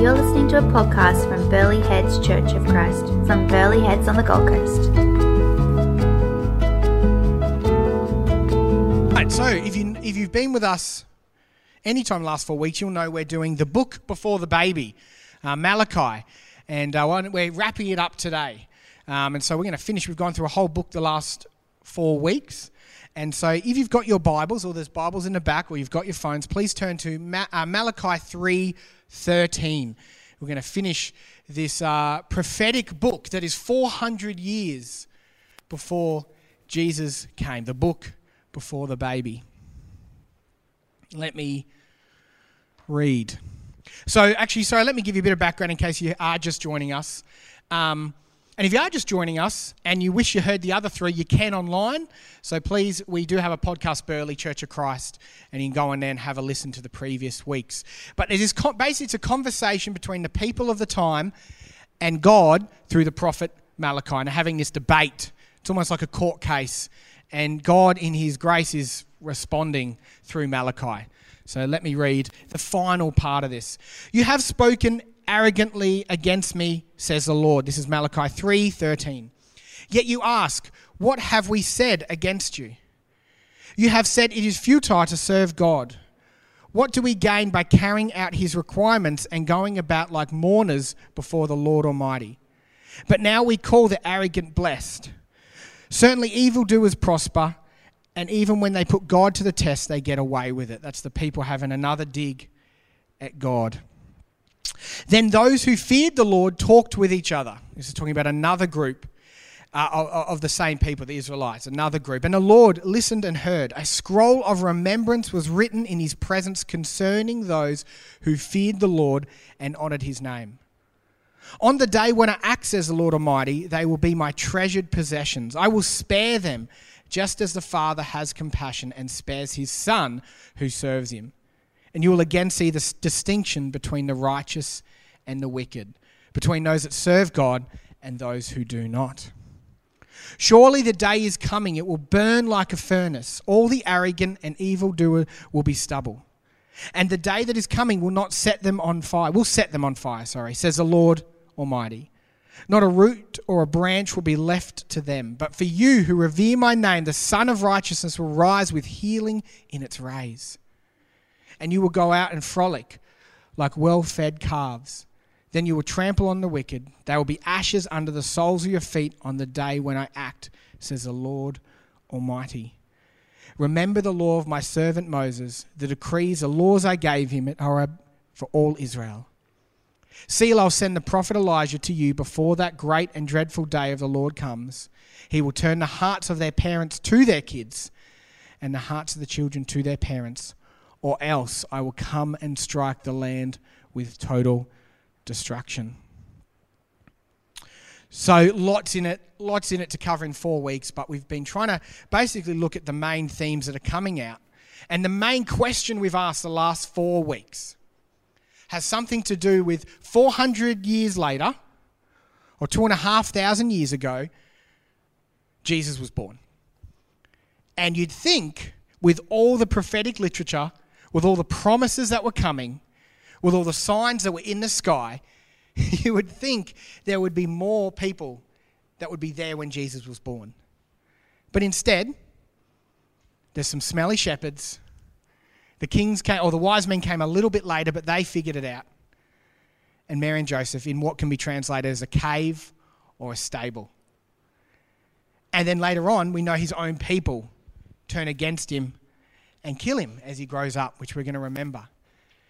You're listening to a podcast from Burleigh Heads Church of Christ from Burleigh Heads on the Gold Coast. Right, so if you if you've been with us anytime last four weeks, you'll know we're doing the book before the baby, uh, Malachi, and uh, we're wrapping it up today. Um, and so we're going to finish. We've gone through a whole book the last four weeks. And so, if you've got your Bibles, or there's Bibles in the back, or you've got your phones, please turn to Ma- uh, Malachi three thirteen. We're going to finish this uh, prophetic book that is 400 years before Jesus came. The book before the baby. Let me read. So, actually, sorry, let me give you a bit of background in case you are just joining us. Um, and if you are just joining us and you wish you heard the other three, you can online. So please, we do have a podcast, Burleigh Church of Christ, and you can go on there and have a listen to the previous weeks. But it is basically it's a conversation between the people of the time and God through the prophet Malachi, and having this debate. It's almost like a court case, and God, in His grace, is responding through Malachi. So let me read the final part of this. You have spoken arrogantly against me, says the Lord. This is Malachi 3:13. Yet you ask, what have we said against you? You have said it is futile to serve God. What do we gain by carrying out his requirements and going about like mourners before the Lord Almighty? But now we call the arrogant blessed. Certainly evildoers prosper, and even when they put God to the test, they get away with it. That's the people having another dig at God. Then those who feared the Lord talked with each other. This is talking about another group uh, of, of the same people, the Israelites, another group. And the Lord listened and heard. A scroll of remembrance was written in his presence concerning those who feared the Lord and honored his name. On the day when I act, says the Lord Almighty, they will be my treasured possessions. I will spare them, just as the Father has compassion and spares his Son who serves him. And you will again see this distinction between the righteous and the wicked, between those that serve God and those who do not. Surely the day is coming, it will burn like a furnace. All the arrogant and evildoer will be stubble. And the day that is coming will not set them on fire, will set them on fire, sorry, says the Lord Almighty. Not a root or a branch will be left to them. But for you who revere my name, the Sun of Righteousness will rise with healing in its rays and you will go out and frolic like well fed calves. Then you will trample on the wicked. They will be ashes under the soles of your feet on the day when I act, says the Lord Almighty. Remember the law of my servant Moses, the decrees, the laws I gave him at Horeb for all Israel. See, I'll send the prophet Elijah to you before that great and dreadful day of the Lord comes. He will turn the hearts of their parents to their kids, and the hearts of the children to their parents or else I will come and strike the land with total destruction. So lots in it, lots in it to cover in four weeks, but we've been trying to basically look at the main themes that are coming out. And the main question we've asked the last four weeks has something to do with 400 years later, or two and a half thousand years ago, Jesus was born. And you'd think, with all the prophetic literature with all the promises that were coming, with all the signs that were in the sky, you would think there would be more people that would be there when Jesus was born. But instead, there's some smelly shepherds. The kings came, or the wise men came a little bit later, but they figured it out. And Mary and Joseph in what can be translated as a cave or a stable. And then later on, we know his own people turn against him and kill him as he grows up, which we're going to remember.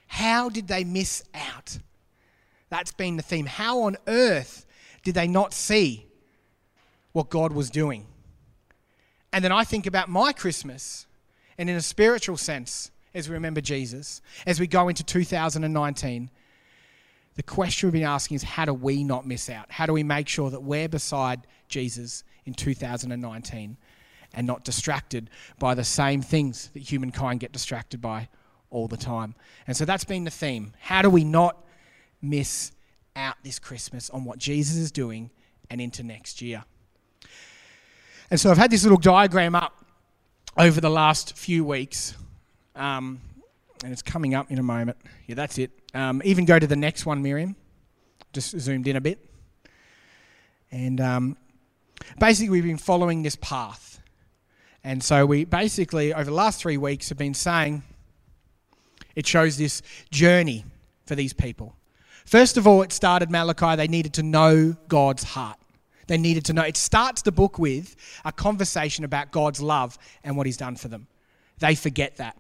How did they miss out? That's been the theme. How on earth did they not see what God was doing? And then I think about my Christmas, and in a spiritual sense, as we remember Jesus, as we go into 2019, the question we've been asking is how do we not miss out? How do we make sure that we're beside Jesus in 2019? And not distracted by the same things that humankind get distracted by all the time. And so that's been the theme. How do we not miss out this Christmas on what Jesus is doing and into next year? And so I've had this little diagram up over the last few weeks. Um, and it's coming up in a moment. Yeah, that's it. Um, even go to the next one, Miriam. Just zoomed in a bit. And um, basically, we've been following this path. And so, we basically, over the last three weeks, have been saying it shows this journey for these people. First of all, it started Malachi, they needed to know God's heart. They needed to know. It starts the book with a conversation about God's love and what He's done for them. They forget that.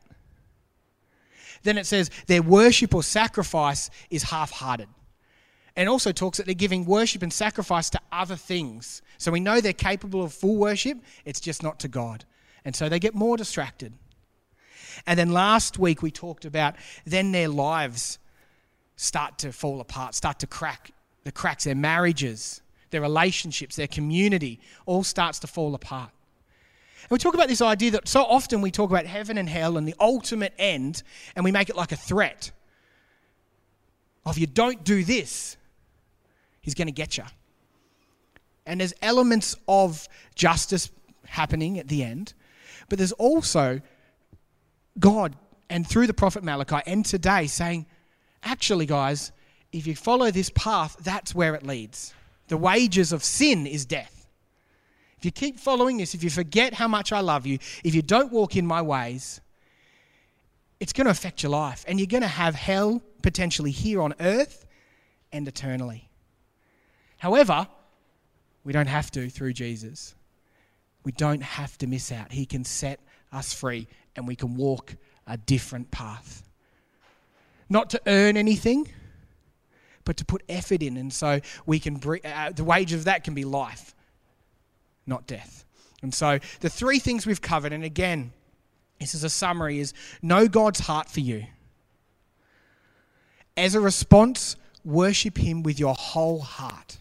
Then it says their worship or sacrifice is half hearted. And also talks that they're giving worship and sacrifice to other things. So we know they're capable of full worship, it's just not to God. And so they get more distracted. And then last week we talked about then their lives start to fall apart, start to crack, the cracks, their marriages, their relationships, their community, all starts to fall apart. And we talk about this idea that so often we talk about heaven and hell and the ultimate end, and we make it like a threat. If you don't do this, he's going to get you. And there's elements of justice happening at the end, but there's also God and through the prophet Malachi and today saying, actually, guys, if you follow this path, that's where it leads. The wages of sin is death. If you keep following this, if you forget how much I love you, if you don't walk in my ways, it's going to affect your life. And you're going to have hell potentially here on earth and eternally. However, we don't have to through Jesus. We don't have to miss out. He can set us free and we can walk a different path. Not to earn anything, but to put effort in. And so we can, uh, the wage of that can be life, not death. And so the three things we've covered, and again, this is a summary, is know God's heart for you. As a response, worship Him with your whole heart.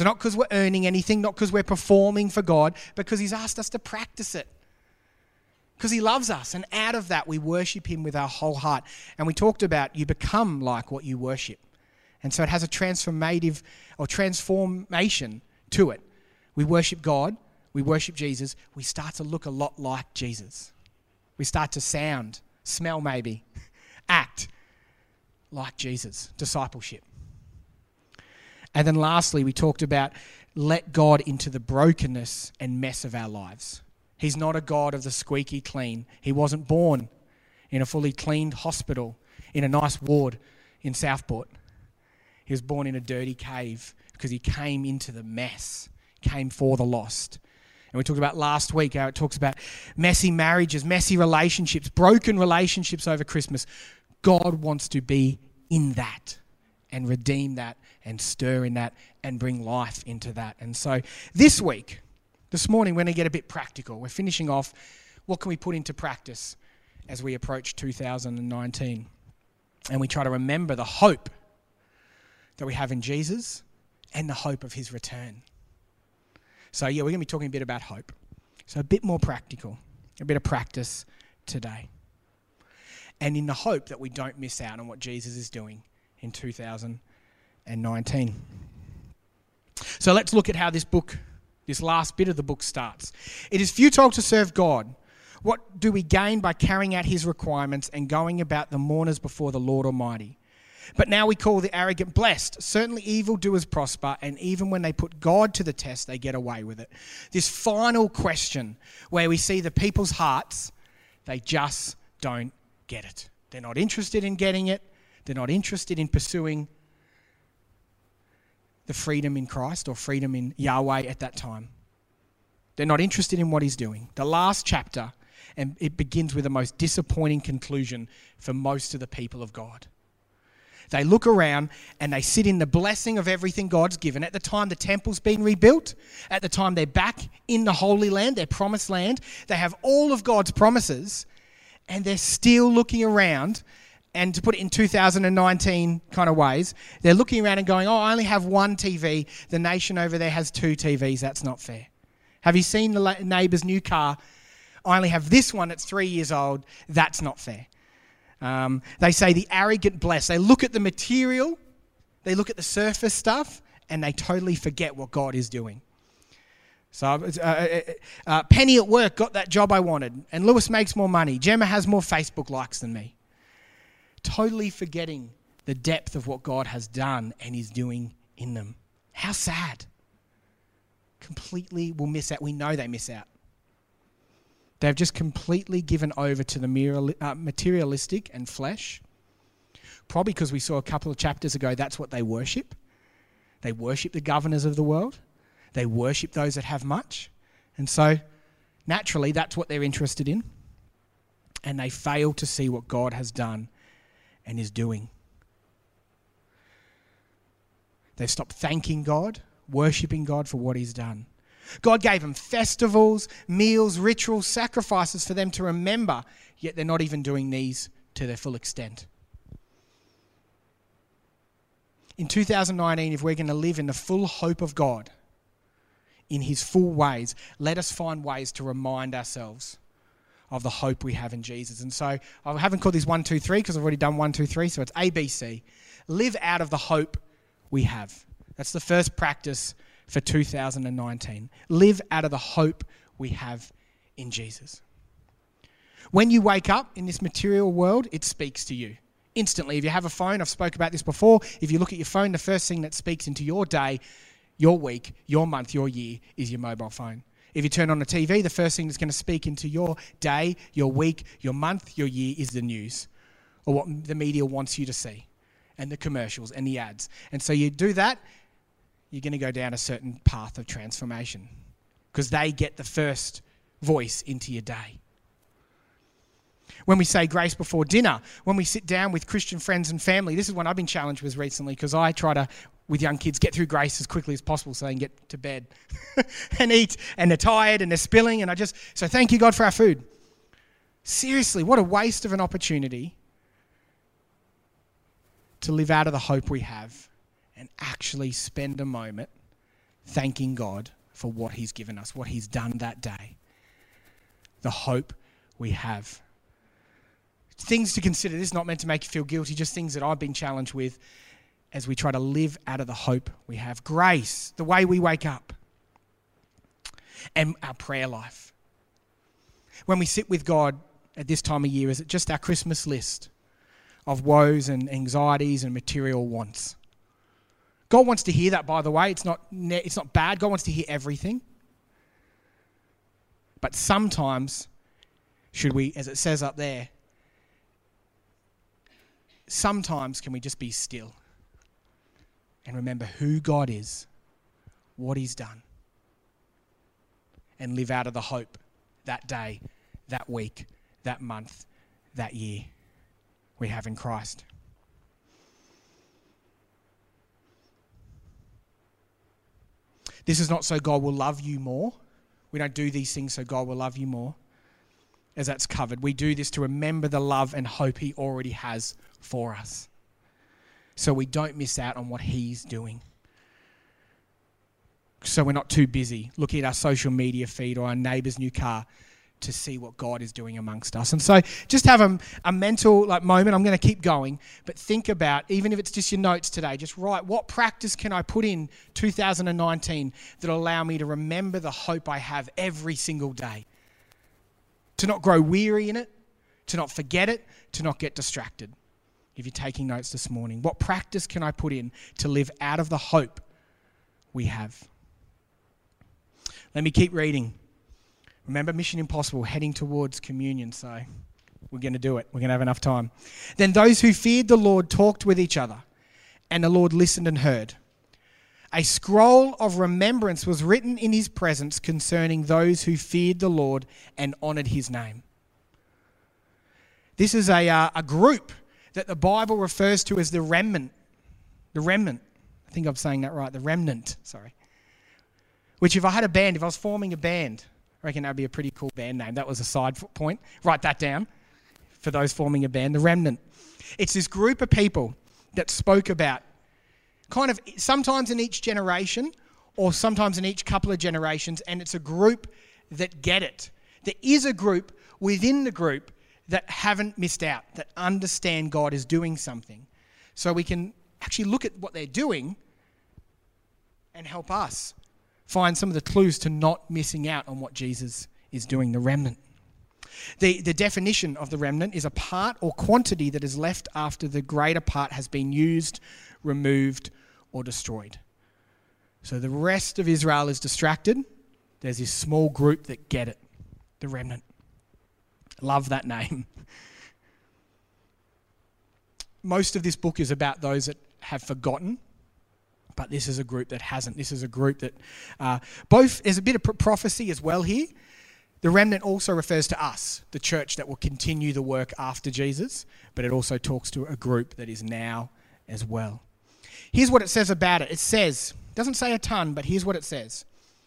So, not because we're earning anything, not because we're performing for God, because He's asked us to practice it because he loves us. And out of that, we worship him with our whole heart. And we talked about you become like what you worship. And so it has a transformative or transformation to it. We worship God, we worship Jesus, we start to look a lot like Jesus. We start to sound, smell maybe, act like Jesus, discipleship. And then lastly, we talked about let God into the brokenness and mess of our lives. He's not a God of the squeaky clean. He wasn't born in a fully cleaned hospital in a nice ward in Southport. He was born in a dirty cave because he came into the mess, came for the lost. And we talked about last week how it talks about messy marriages, messy relationships, broken relationships over Christmas. God wants to be in that and redeem that and stir in that and bring life into that. And so this week, this morning, we're going to get a bit practical. We're finishing off what can we put into practice as we approach 2019. And we try to remember the hope that we have in Jesus and the hope of his return. So, yeah, we're going to be talking a bit about hope. So, a bit more practical, a bit of practice today. And in the hope that we don't miss out on what Jesus is doing in 2019. So, let's look at how this book this last bit of the book starts. It is futile to serve God. What do we gain by carrying out his requirements and going about the mourners before the Lord Almighty? But now we call the arrogant blessed. Certainly, evildoers prosper, and even when they put God to the test, they get away with it. This final question, where we see the people's hearts, they just don't get it. They're not interested in getting it, they're not interested in pursuing the freedom in Christ or freedom in Yahweh at that time. They're not interested in what he's doing. The last chapter, and it begins with the most disappointing conclusion for most of the people of God. They look around and they sit in the blessing of everything God's given. At the time the temple's been rebuilt, at the time they're back in the Holy Land, their promised land, they have all of God's promises, and they're still looking around and to put it in 2019 kind of ways, they're looking around and going, oh, I only have one TV. The nation over there has two TVs. That's not fair. Have you seen the neighbour's new car? I only have this one that's three years old. That's not fair. Um, they say the arrogant bless. They look at the material, they look at the surface stuff, and they totally forget what God is doing. So, uh, uh, uh, uh Penny at work got that job I wanted, and Lewis makes more money. Gemma has more Facebook likes than me. Totally forgetting the depth of what God has done and is doing in them. How sad. Completely will miss out. We know they miss out. They've just completely given over to the uh, materialistic and flesh. Probably because we saw a couple of chapters ago that's what they worship. They worship the governors of the world, they worship those that have much. And so, naturally, that's what they're interested in. And they fail to see what God has done and is doing. They've stopped thanking God, worshipping God for what He's done. God gave them festivals, meals, rituals, sacrifices for them to remember, yet they're not even doing these to their full extent. In 2019, if we're going to live in the full hope of God, in His full ways, let us find ways to remind ourselves of the hope we have in Jesus. And so I haven't called this one, two, three because I've already done one, two, three. So it's ABC. Live out of the hope we have. That's the first practice for 2019. Live out of the hope we have in Jesus. When you wake up in this material world, it speaks to you instantly. If you have a phone, I've spoke about this before. If you look at your phone, the first thing that speaks into your day, your week, your month, your year is your mobile phone. If you turn on the TV, the first thing that's going to speak into your day, your week, your month, your year is the news or what the media wants you to see and the commercials and the ads. And so you do that, you're going to go down a certain path of transformation because they get the first voice into your day. When we say grace before dinner, when we sit down with Christian friends and family, this is one I've been challenged with recently because I try to, with young kids, get through grace as quickly as possible so they can get to bed and eat. And they're tired and they're spilling. And I just, so thank you, God, for our food. Seriously, what a waste of an opportunity to live out of the hope we have and actually spend a moment thanking God for what He's given us, what He's done that day, the hope we have. Things to consider. This is not meant to make you feel guilty, just things that I've been challenged with as we try to live out of the hope we have. Grace, the way we wake up, and our prayer life. When we sit with God at this time of year, is it just our Christmas list of woes and anxieties and material wants? God wants to hear that, by the way. It's not, it's not bad. God wants to hear everything. But sometimes, should we, as it says up there, sometimes can we just be still and remember who God is, what He's done, and live out of the hope that day, that week, that month, that year we have in Christ. This is not so God will love you more. We don't do these things so God will love you more, as that's covered. We do this to remember the love and hope He already has for us. So we don't miss out on what He's doing. So we're not too busy looking at our social media feed or our neighbour's new car to see what God is doing amongst us. And so just have a, a mental like moment. I'm going to keep going, but think about, even if it's just your notes today, just write what practice can I put in 2019 that'll allow me to remember the hope I have every single day? To not grow weary in it, to not forget it, to not get distracted. If you're taking notes this morning, what practice can I put in to live out of the hope we have? Let me keep reading. Remember, Mission Impossible, heading towards communion, so we're going to do it. We're going to have enough time. Then those who feared the Lord talked with each other, and the Lord listened and heard. A scroll of remembrance was written in his presence concerning those who feared the Lord and honored his name. This is a, uh, a group that the Bible refers to as the remnant. The remnant. I think I'm saying that right. The remnant, sorry. Which, if I had a band, if I was forming a band, I reckon that'd be a pretty cool band name. That was a side point. Write that down for those forming a band, the Remnant. It's this group of people that spoke about kind of sometimes in each generation or sometimes in each couple of generations, and it's a group that get it. There is a group within the group that haven't missed out, that understand God is doing something. So we can actually look at what they're doing and help us find some of the clues to not missing out on what Jesus is doing, the remnant. The, the definition of the remnant is a part or quantity that is left after the greater part has been used, removed, or destroyed. So the rest of Israel is distracted. There's this small group that get it the remnant. Love that name. Most of this book is about those that have forgotten, but this is a group that hasn't. This is a group that uh, both, there's a bit of prophecy as well here. The remnant also refers to us, the church that will continue the work after Jesus, but it also talks to a group that is now as well. Here's what it says about it. It says, doesn't say a ton, but here's what it says.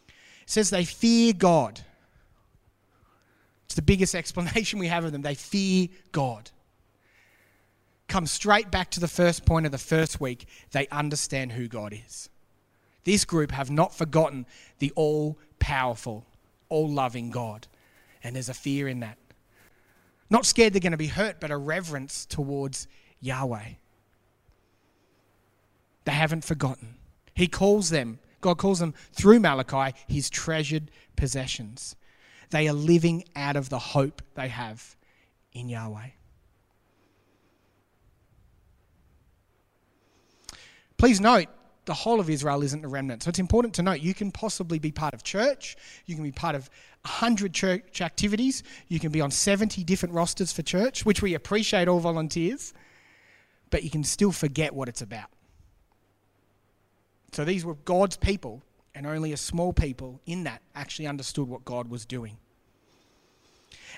It says they fear God. It's the biggest explanation we have of them. They fear God. Come straight back to the first point of the first week. They understand who God is. This group have not forgotten the all powerful, all loving God. And there's a fear in that. Not scared they're going to be hurt, but a reverence towards Yahweh. They haven't forgotten. He calls them, God calls them through Malachi, his treasured possessions. They are living out of the hope they have in Yahweh. Please note, the whole of Israel isn't a remnant. So it's important to note you can possibly be part of church, you can be part of 100 church activities, you can be on 70 different rosters for church, which we appreciate all volunteers, but you can still forget what it's about. So these were God's people, and only a small people in that actually understood what God was doing.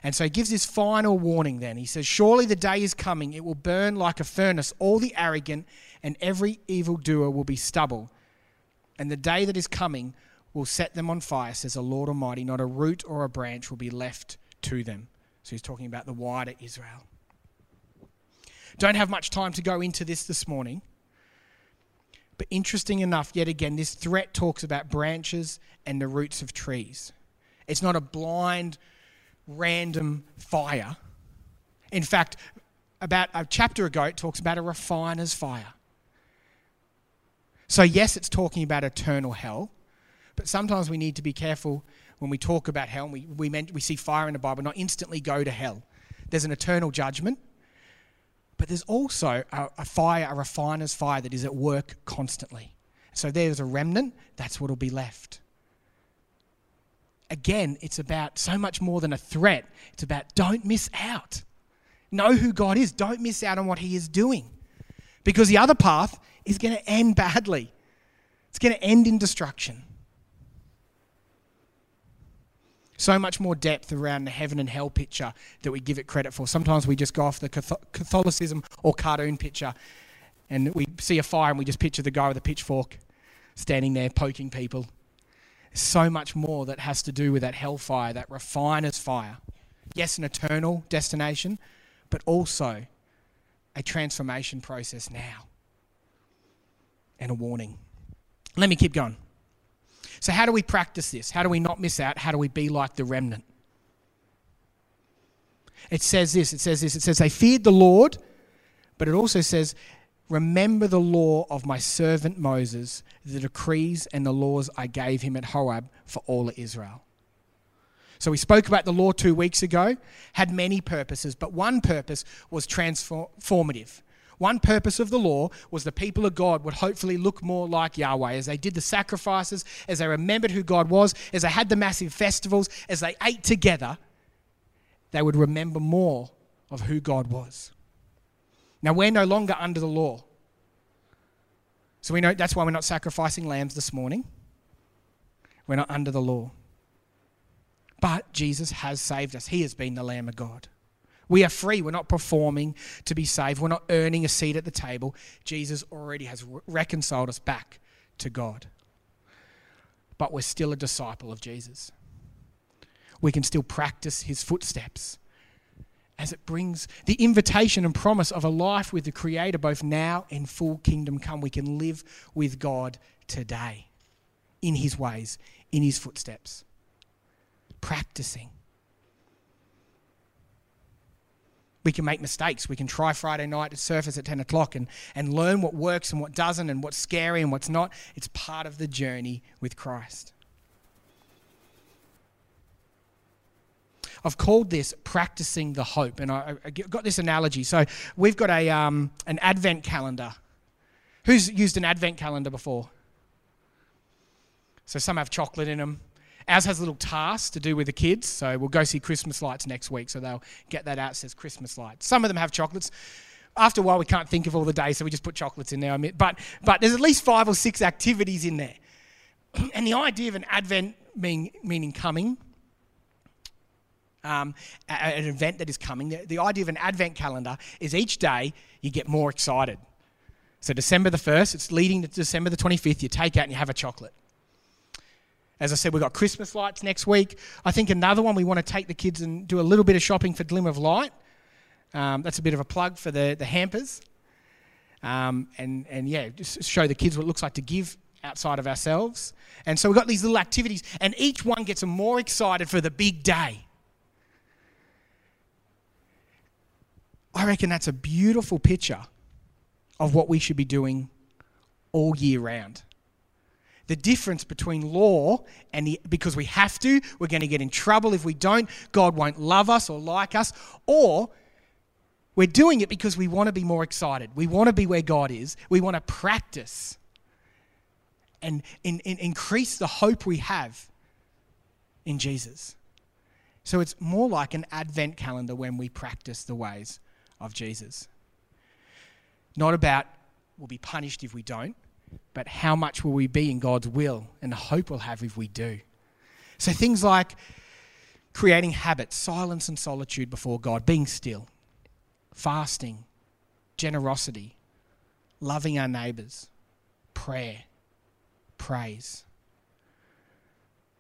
And so he gives this final warning then. He says, Surely the day is coming, it will burn like a furnace. All the arrogant and every evildoer will be stubble. And the day that is coming will set them on fire, says the Lord Almighty. Not a root or a branch will be left to them. So he's talking about the wider Israel. Don't have much time to go into this this morning. But interesting enough, yet again, this threat talks about branches and the roots of trees. It's not a blind, random fire. In fact, about a chapter ago, it talks about a refiner's fire. So, yes, it's talking about eternal hell, but sometimes we need to be careful when we talk about hell and we, we, meant, we see fire in the Bible, not instantly go to hell. There's an eternal judgment, but there's also a, a fire, a refiner's fire that is at work constantly. So, there's a remnant, that's what will be left again, it's about so much more than a threat. It's about don't miss out. Know who God is. Don't miss out on what He is doing. Because the other path is going to end badly, it's going to end in destruction. So much more depth around the heaven and hell picture that we give it credit for. Sometimes we just go off the Catholicism or cartoon picture and we see a fire and we just picture the guy with a pitchfork standing there poking people so much more that has to do with that hellfire, that refiner's fire. Yes, an eternal destination, but also a transformation process now and a warning. Let me keep going. So, how do we practice this? How do we not miss out? How do we be like the remnant? It says this it says this it says they feared the Lord, but it also says Remember the law of my servant Moses, the decrees and the laws I gave him at Horeb for all of Israel. So we spoke about the law two weeks ago, had many purposes, but one purpose was transformative. One purpose of the law was the people of God would hopefully look more like Yahweh as they did the sacrifices, as they remembered who God was, as they had the massive festivals, as they ate together, they would remember more of who God was. Now, we're no longer under the law. So we know that's why we're not sacrificing lambs this morning. We're not under the law. But Jesus has saved us. He has been the Lamb of God. We are free. We're not performing to be saved. We're not earning a seat at the table. Jesus already has reconciled us back to God. But we're still a disciple of Jesus. We can still practice his footsteps as it brings the invitation and promise of a life with the Creator both now and full kingdom come. We can live with God today in His ways, in His footsteps, practicing. We can make mistakes. We can try Friday night at Surfers at 10 o'clock and, and learn what works and what doesn't and what's scary and what's not. It's part of the journey with Christ. I've called this practicing the hope. And I, I got this analogy. So we've got a, um, an advent calendar. Who's used an advent calendar before? So some have chocolate in them. Ours has little tasks to do with the kids. So we'll go see Christmas lights next week. So they'll get that out. It says Christmas lights. Some of them have chocolates. After a while, we can't think of all the days, so we just put chocolates in there. But, but there's at least five or six activities in there. And the idea of an advent mean, meaning coming, um, an event that is coming, the, the idea of an advent calendar is each day you get more excited. So December the 1st, it's leading to December the 25th, you take out and you have a chocolate. As I said, we've got Christmas lights next week. I think another one we want to take the kids and do a little bit of shopping for Glimmer of Light. Um, that's a bit of a plug for the, the hampers. Um, and, and yeah, just show the kids what it looks like to give outside of ourselves. And so we've got these little activities, and each one gets them more excited for the big day. I reckon that's a beautiful picture of what we should be doing all year round. The difference between law and the, because we have to, we're going to get in trouble if we don't, God won't love us or like us, or we're doing it because we want to be more excited. We want to be where God is. We want to practice and in, in, increase the hope we have in Jesus. So it's more like an advent calendar when we practice the ways of Jesus. Not about we'll be punished if we don't, but how much will we be in God's will and the hope we'll have if we do. So things like creating habits, silence and solitude before God, being still, fasting, generosity, loving our neighbours, prayer, praise.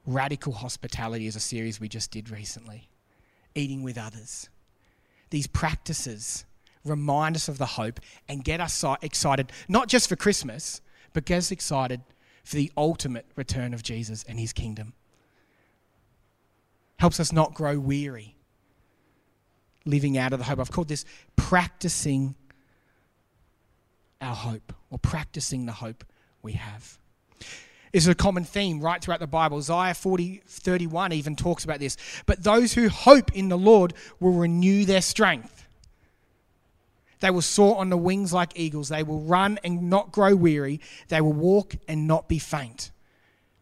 Radical hospitality is a series we just did recently. Eating with others. These practices remind us of the hope and get us excited, not just for Christmas, but get us excited for the ultimate return of Jesus and his kingdom. Helps us not grow weary living out of the hope. I've called this practicing our hope or practicing the hope we have. Is a common theme right throughout the Bible. Isaiah 40, 31 even talks about this. But those who hope in the Lord will renew their strength. They will soar on the wings like eagles. They will run and not grow weary. They will walk and not be faint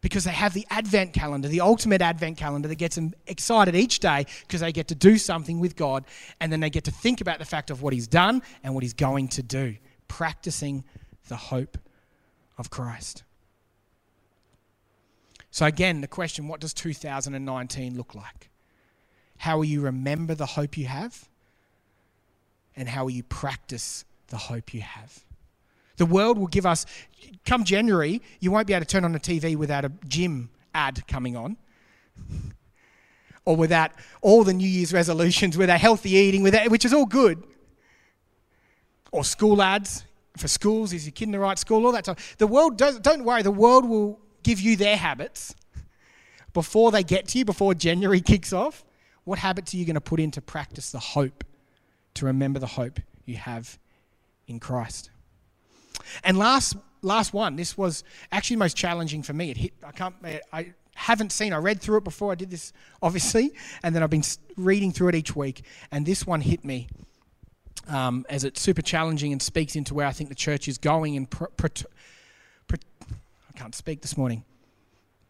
because they have the Advent calendar, the ultimate Advent calendar that gets them excited each day because they get to do something with God and then they get to think about the fact of what He's done and what He's going to do, practicing the hope of Christ. So, again, the question what does 2019 look like? How will you remember the hope you have? And how will you practice the hope you have? The world will give us, come January, you won't be able to turn on the TV without a gym ad coming on. or without all the New Year's resolutions, without healthy eating, without, which is all good. Or school ads for schools, is your kid in the right school, all that stuff. The world, does, don't worry, the world will give you their habits before they get to you, before January kicks off. What habits are you going to put in to practice the hope, to remember the hope you have in Christ? And last last one, this was actually most challenging for me. It hit. I can't. I haven't seen. I read through it before I did this, obviously, and then I've been reading through it each week. And this one hit me um, as it's super challenging and speaks into where I think the church is going and pr- pr- I can't speak this morning.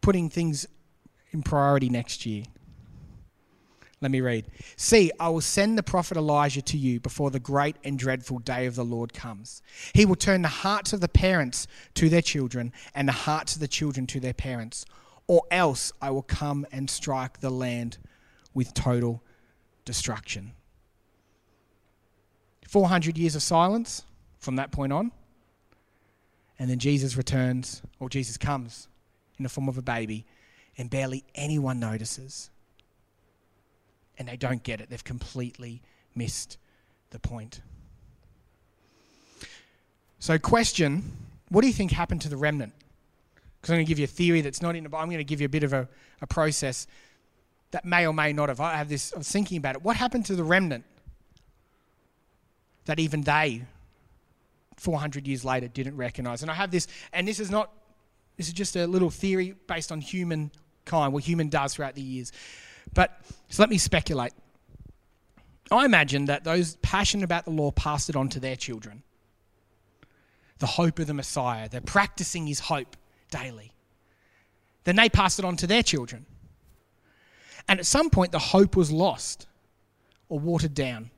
Putting things in priority next year. Let me read. See, I will send the prophet Elijah to you before the great and dreadful day of the Lord comes. He will turn the hearts of the parents to their children and the hearts of the children to their parents, or else I will come and strike the land with total destruction. 400 years of silence from that point on. And then Jesus returns, or Jesus comes in the form of a baby, and barely anyone notices and they don't get it. They've completely missed the point. So, question what do you think happened to the remnant? Because I'm going to give you a theory that's not in the Bible. I'm going to give you a bit of a, a process that may or may not have. I have this, I was thinking about it. What happened to the remnant that even they, 400 years later, didn't recognize? And I have this, and this is not, this is just a little theory based on human kind, what human does throughout the years. But so let me speculate. I imagine that those passionate about the law passed it on to their children. The hope of the Messiah. They're practicing his hope daily. Then they passed it on to their children. And at some point, the hope was lost or watered down.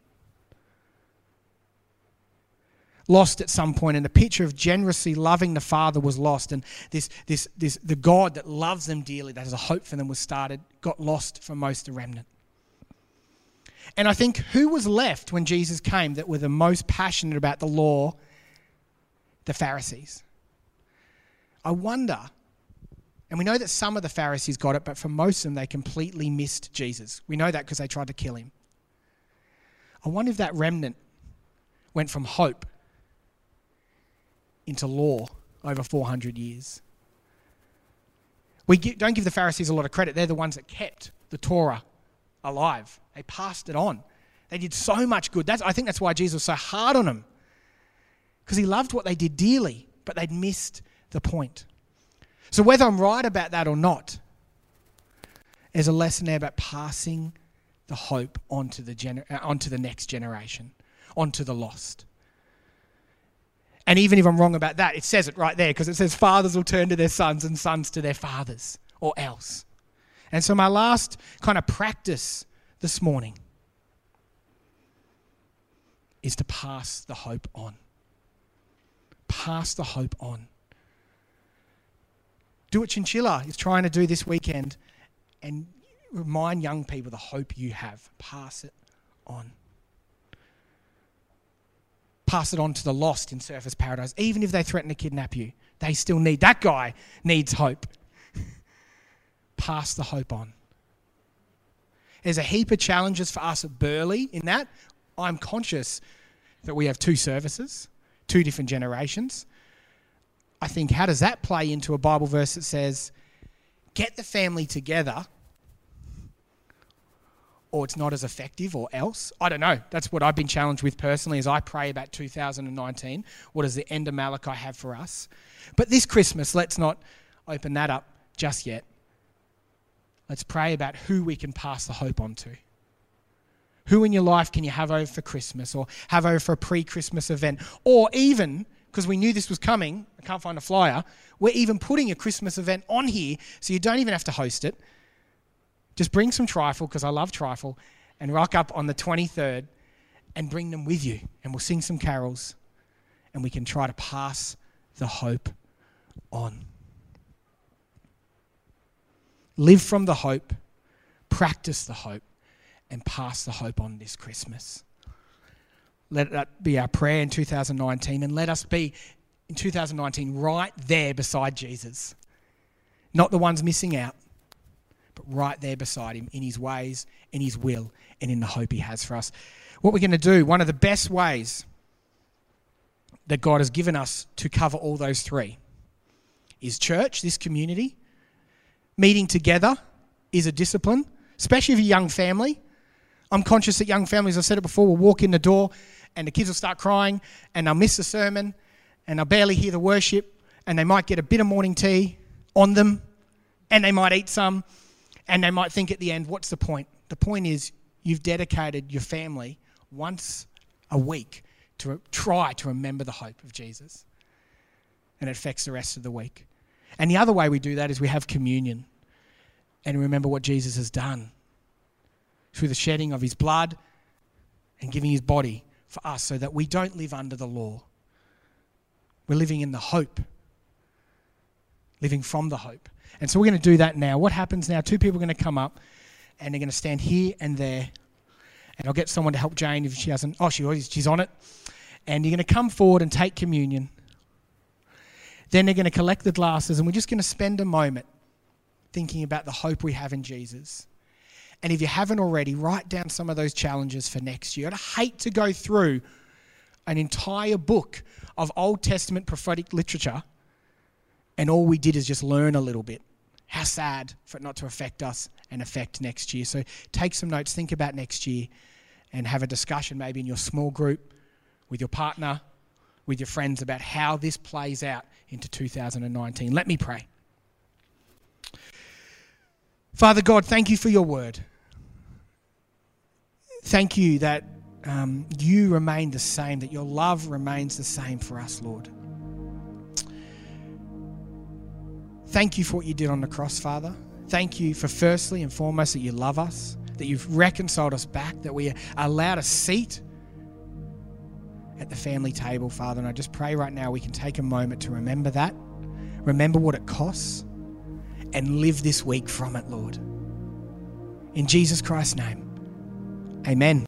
Lost at some point, and the picture of generously loving the Father was lost, and this, this, this, the God that loves them dearly, that has a hope for them, was started, got lost for most of the remnant. And I think who was left when Jesus came that were the most passionate about the law? The Pharisees. I wonder, and we know that some of the Pharisees got it, but for most of them, they completely missed Jesus. We know that because they tried to kill him. I wonder if that remnant went from hope into law over 400 years. We don't give the Pharisees a lot of credit. They're the ones that kept the Torah alive. They passed it on. They did so much good. That's, I think that's why Jesus was so hard on them. Because he loved what they did dearly, but they'd missed the point. So, whether I'm right about that or not, there's a lesson there about passing the hope onto the, gener- onto the next generation, onto the lost. And even if I'm wrong about that, it says it right there because it says fathers will turn to their sons and sons to their fathers or else. And so, my last kind of practice this morning is to pass the hope on. Pass the hope on. Do what Chinchilla is trying to do this weekend and remind young people the hope you have. Pass it on. Pass it on to the lost in Surfers Paradise. Even if they threaten to kidnap you, they still need, that guy needs hope. Pass the hope on. There's a heap of challenges for us at Burleigh in that. I'm conscious that we have two services, two different generations. I think, how does that play into a Bible verse that says, get the family together, or it's not as effective, or else? I don't know. That's what I've been challenged with personally as I pray about 2019. What does the end of Malachi have for us? But this Christmas, let's not open that up just yet. Let's pray about who we can pass the hope on to. Who in your life can you have over for Christmas or have over for a pre Christmas event? Or even, because we knew this was coming, I can't find a flyer, we're even putting a Christmas event on here so you don't even have to host it. Just bring some trifle, because I love trifle, and rock up on the 23rd and bring them with you. And we'll sing some carols and we can try to pass the hope on. Live from the hope, practice the hope, and pass the hope on this Christmas. Let that be our prayer in 2019, and let us be in 2019 right there beside Jesus. Not the ones missing out, but right there beside him in his ways, in his will, and in the hope he has for us. What we're going to do, one of the best ways that God has given us to cover all those three is church, this community, meeting together is a discipline, especially if you're a young family. I'm conscious that young families, I've said it before, will walk in the door and the kids will start crying and they'll miss the sermon and they'll barely hear the worship and they might get a bit of morning tea on them and they might eat some and they might think at the end, what's the point? The point is you've dedicated your family once a week to try to remember the hope of Jesus. And it affects the rest of the week. And the other way we do that is we have communion and remember what Jesus has done through the shedding of his blood and giving his body for us so that we don't live under the law. We're living in the hope, living from the hope. And so we're going to do that now. What happens now? Two people are going to come up and they're going to stand here and there. And I'll get someone to help Jane if she hasn't. Oh, she, she's on it. And you're going to come forward and take communion. Then they're going to collect the glasses, and we're just going to spend a moment thinking about the hope we have in Jesus. And if you haven't already, write down some of those challenges for next year. I'd hate to go through an entire book of Old Testament prophetic literature and all we did is just learn a little bit. How sad for it not to affect us and affect next year. So take some notes, think about next year, and have a discussion maybe in your small group with your partner, with your friends about how this plays out into 2019. Let me pray. Father God, thank you for your word. Thank you that um, you remain the same, that your love remains the same for us, Lord. Thank you for what you did on the cross, Father. Thank you for firstly and foremost that you love us, that you've reconciled us back, that we are allowed a seat at the family table, Father. And I just pray right now we can take a moment to remember that, remember what it costs, and live this week from it, Lord. In Jesus Christ's name, amen.